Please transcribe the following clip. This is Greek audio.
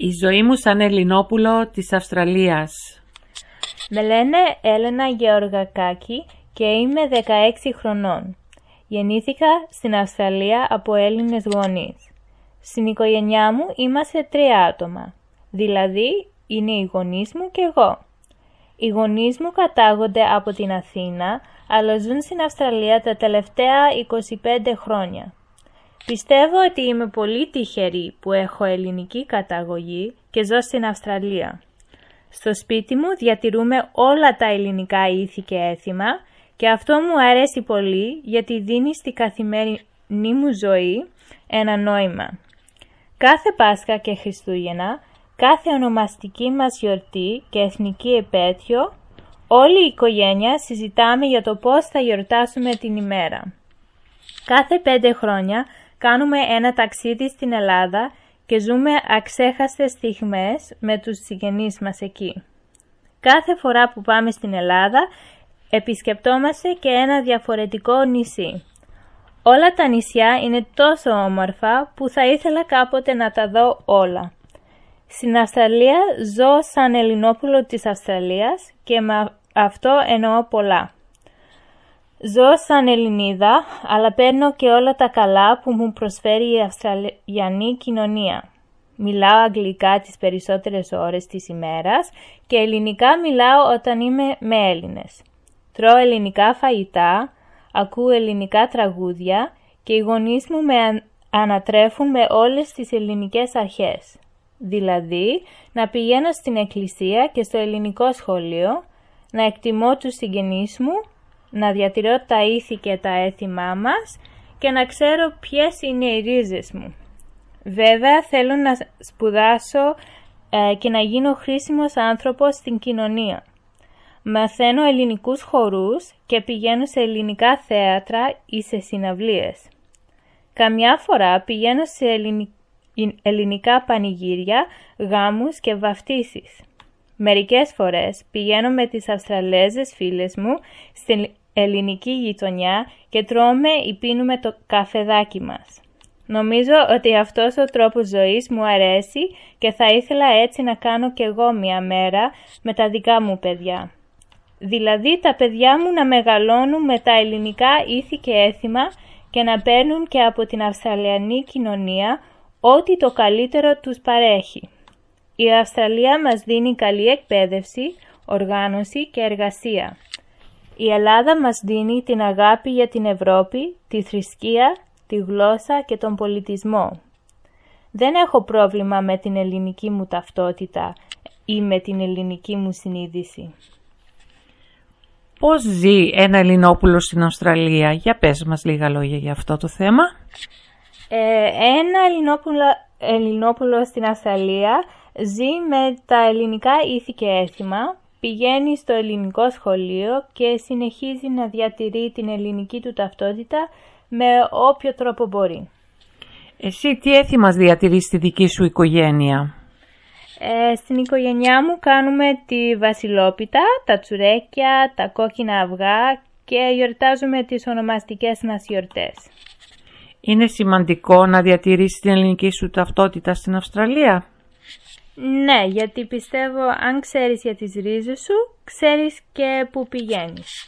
Η ζωή μου σαν Ελληνόπουλο της Αυστραλίας. Με λένε Έλενα Γεωργακάκη και είμαι 16 χρονών. Γεννήθηκα στην Αυστραλία από Έλληνες γονείς. Στην οικογένειά μου είμαστε τρία άτομα, δηλαδή είναι οι γονείς μου και εγώ. Οι γονείς μου κατάγονται από την Αθήνα, αλλά ζουν στην Αυστραλία τα τελευταία 25 χρόνια. Πιστεύω ότι είμαι πολύ τυχερή που έχω ελληνική καταγωγή και ζω στην Αυστραλία. Στο σπίτι μου διατηρούμε όλα τα ελληνικά ήθη και έθιμα και αυτό μου αρέσει πολύ γιατί δίνει στη καθημερινή μου ζωή ένα νόημα. Κάθε Πάσχα και Χριστούγεννα, κάθε ονομαστική μας γιορτή και εθνική επέτειο, όλη η οικογένεια συζητάμε για το πώς θα γιορτάσουμε την ημέρα. Κάθε πέντε χρόνια κάνουμε ένα ταξίδι στην Ελλάδα και ζούμε αξέχαστες στιγμές με τους συγγενείς μας εκεί. Κάθε φορά που πάμε στην Ελλάδα επισκεπτόμαστε και ένα διαφορετικό νησί. Όλα τα νησιά είναι τόσο όμορφα που θα ήθελα κάποτε να τα δω όλα. Στην Αυστραλία ζω σαν Ελληνόπουλο της Αυστραλίας και με αυτό εννοώ πολλά. Ζω σαν Ελληνίδα, αλλά παίρνω και όλα τα καλά που μου προσφέρει η Αυστραλιανή κοινωνία. Μιλάω αγγλικά τις περισσότερες ώρες της ημέρας και ελληνικά μιλάω όταν είμαι με Έλληνες. Τρώω ελληνικά φαγητά, ακούω ελληνικά τραγούδια και οι γονείς μου με ανατρέφουν με όλες τις ελληνικές αρχές. Δηλαδή, να πηγαίνω στην εκκλησία και στο ελληνικό σχολείο, να εκτιμώ τους συγγενείς μου να διατηρώ τα ήθη και τα έθιμά μας και να ξέρω ποιες είναι οι ρίζες μου. Βέβαια θέλω να σπουδάσω ε, και να γίνω χρήσιμος άνθρωπος στην κοινωνία. Μαθαίνω ελληνικούς χορούς και πηγαίνω σε ελληνικά θέατρα ή σε συναυλίες. Καμιά φορά πηγαίνω σε ελληνικά πανηγύρια, γάμους και βαφτίσεις. Μερικές φορές πηγαίνω με τις Αυστραλέζες φίλες μου στην ελληνική γειτονιά και τρώμε ή πίνουμε το καφεδάκι μας. Νομίζω ότι αυτός ο τρόπος ζωής μου αρέσει και θα ήθελα έτσι να κάνω κι εγώ μια μέρα με τα δικά μου παιδιά. Δηλαδή τα παιδιά μου να μεγαλώνουν με τα ελληνικά ήθη και έθιμα και να παίρνουν και από την Αυστραλιανή κοινωνία ό,τι το καλύτερο τους παρέχει. Η Αυστραλία μας δίνει καλή εκπαίδευση, οργάνωση και εργασία. Η Ελλάδα μας δίνει την αγάπη για την Ευρώπη, τη θρησκεία, τη γλώσσα και τον πολιτισμό. Δεν έχω πρόβλημα με την ελληνική μου ταυτότητα ή με την ελληνική μου συνείδηση. Πώς ζει ένα Ελληνόπουλος στην Αυστραλία, για πες μας λίγα λόγια για αυτό το θέμα. Ε, ένα Ελληνόπουλο, Ελληνόπουλο στην Αυστραλία ζει με τα ελληνικά ήθη και έθιμα, πηγαίνει στο ελληνικό σχολείο και συνεχίζει να διατηρεί την ελληνική του ταυτότητα με όποιο τρόπο μπορεί. Εσύ τι έθιμας διατηρείς στη δική σου οικογένεια; Ε, στην οικογένειά μου κάνουμε τη βασιλόπιτα, τα τσουρέκια, τα κόκκινα αυγά και γιορτάζουμε τις ονομαστικές μας γιορτές. Είναι σημαντικό να διατηρήσεις την ελληνική σου ταυτότητα στην Αυστραλία; Ναι, γιατί πιστεύω αν ξέρεις για τις ρίζες σου, ξέρεις και που πηγαίνεις.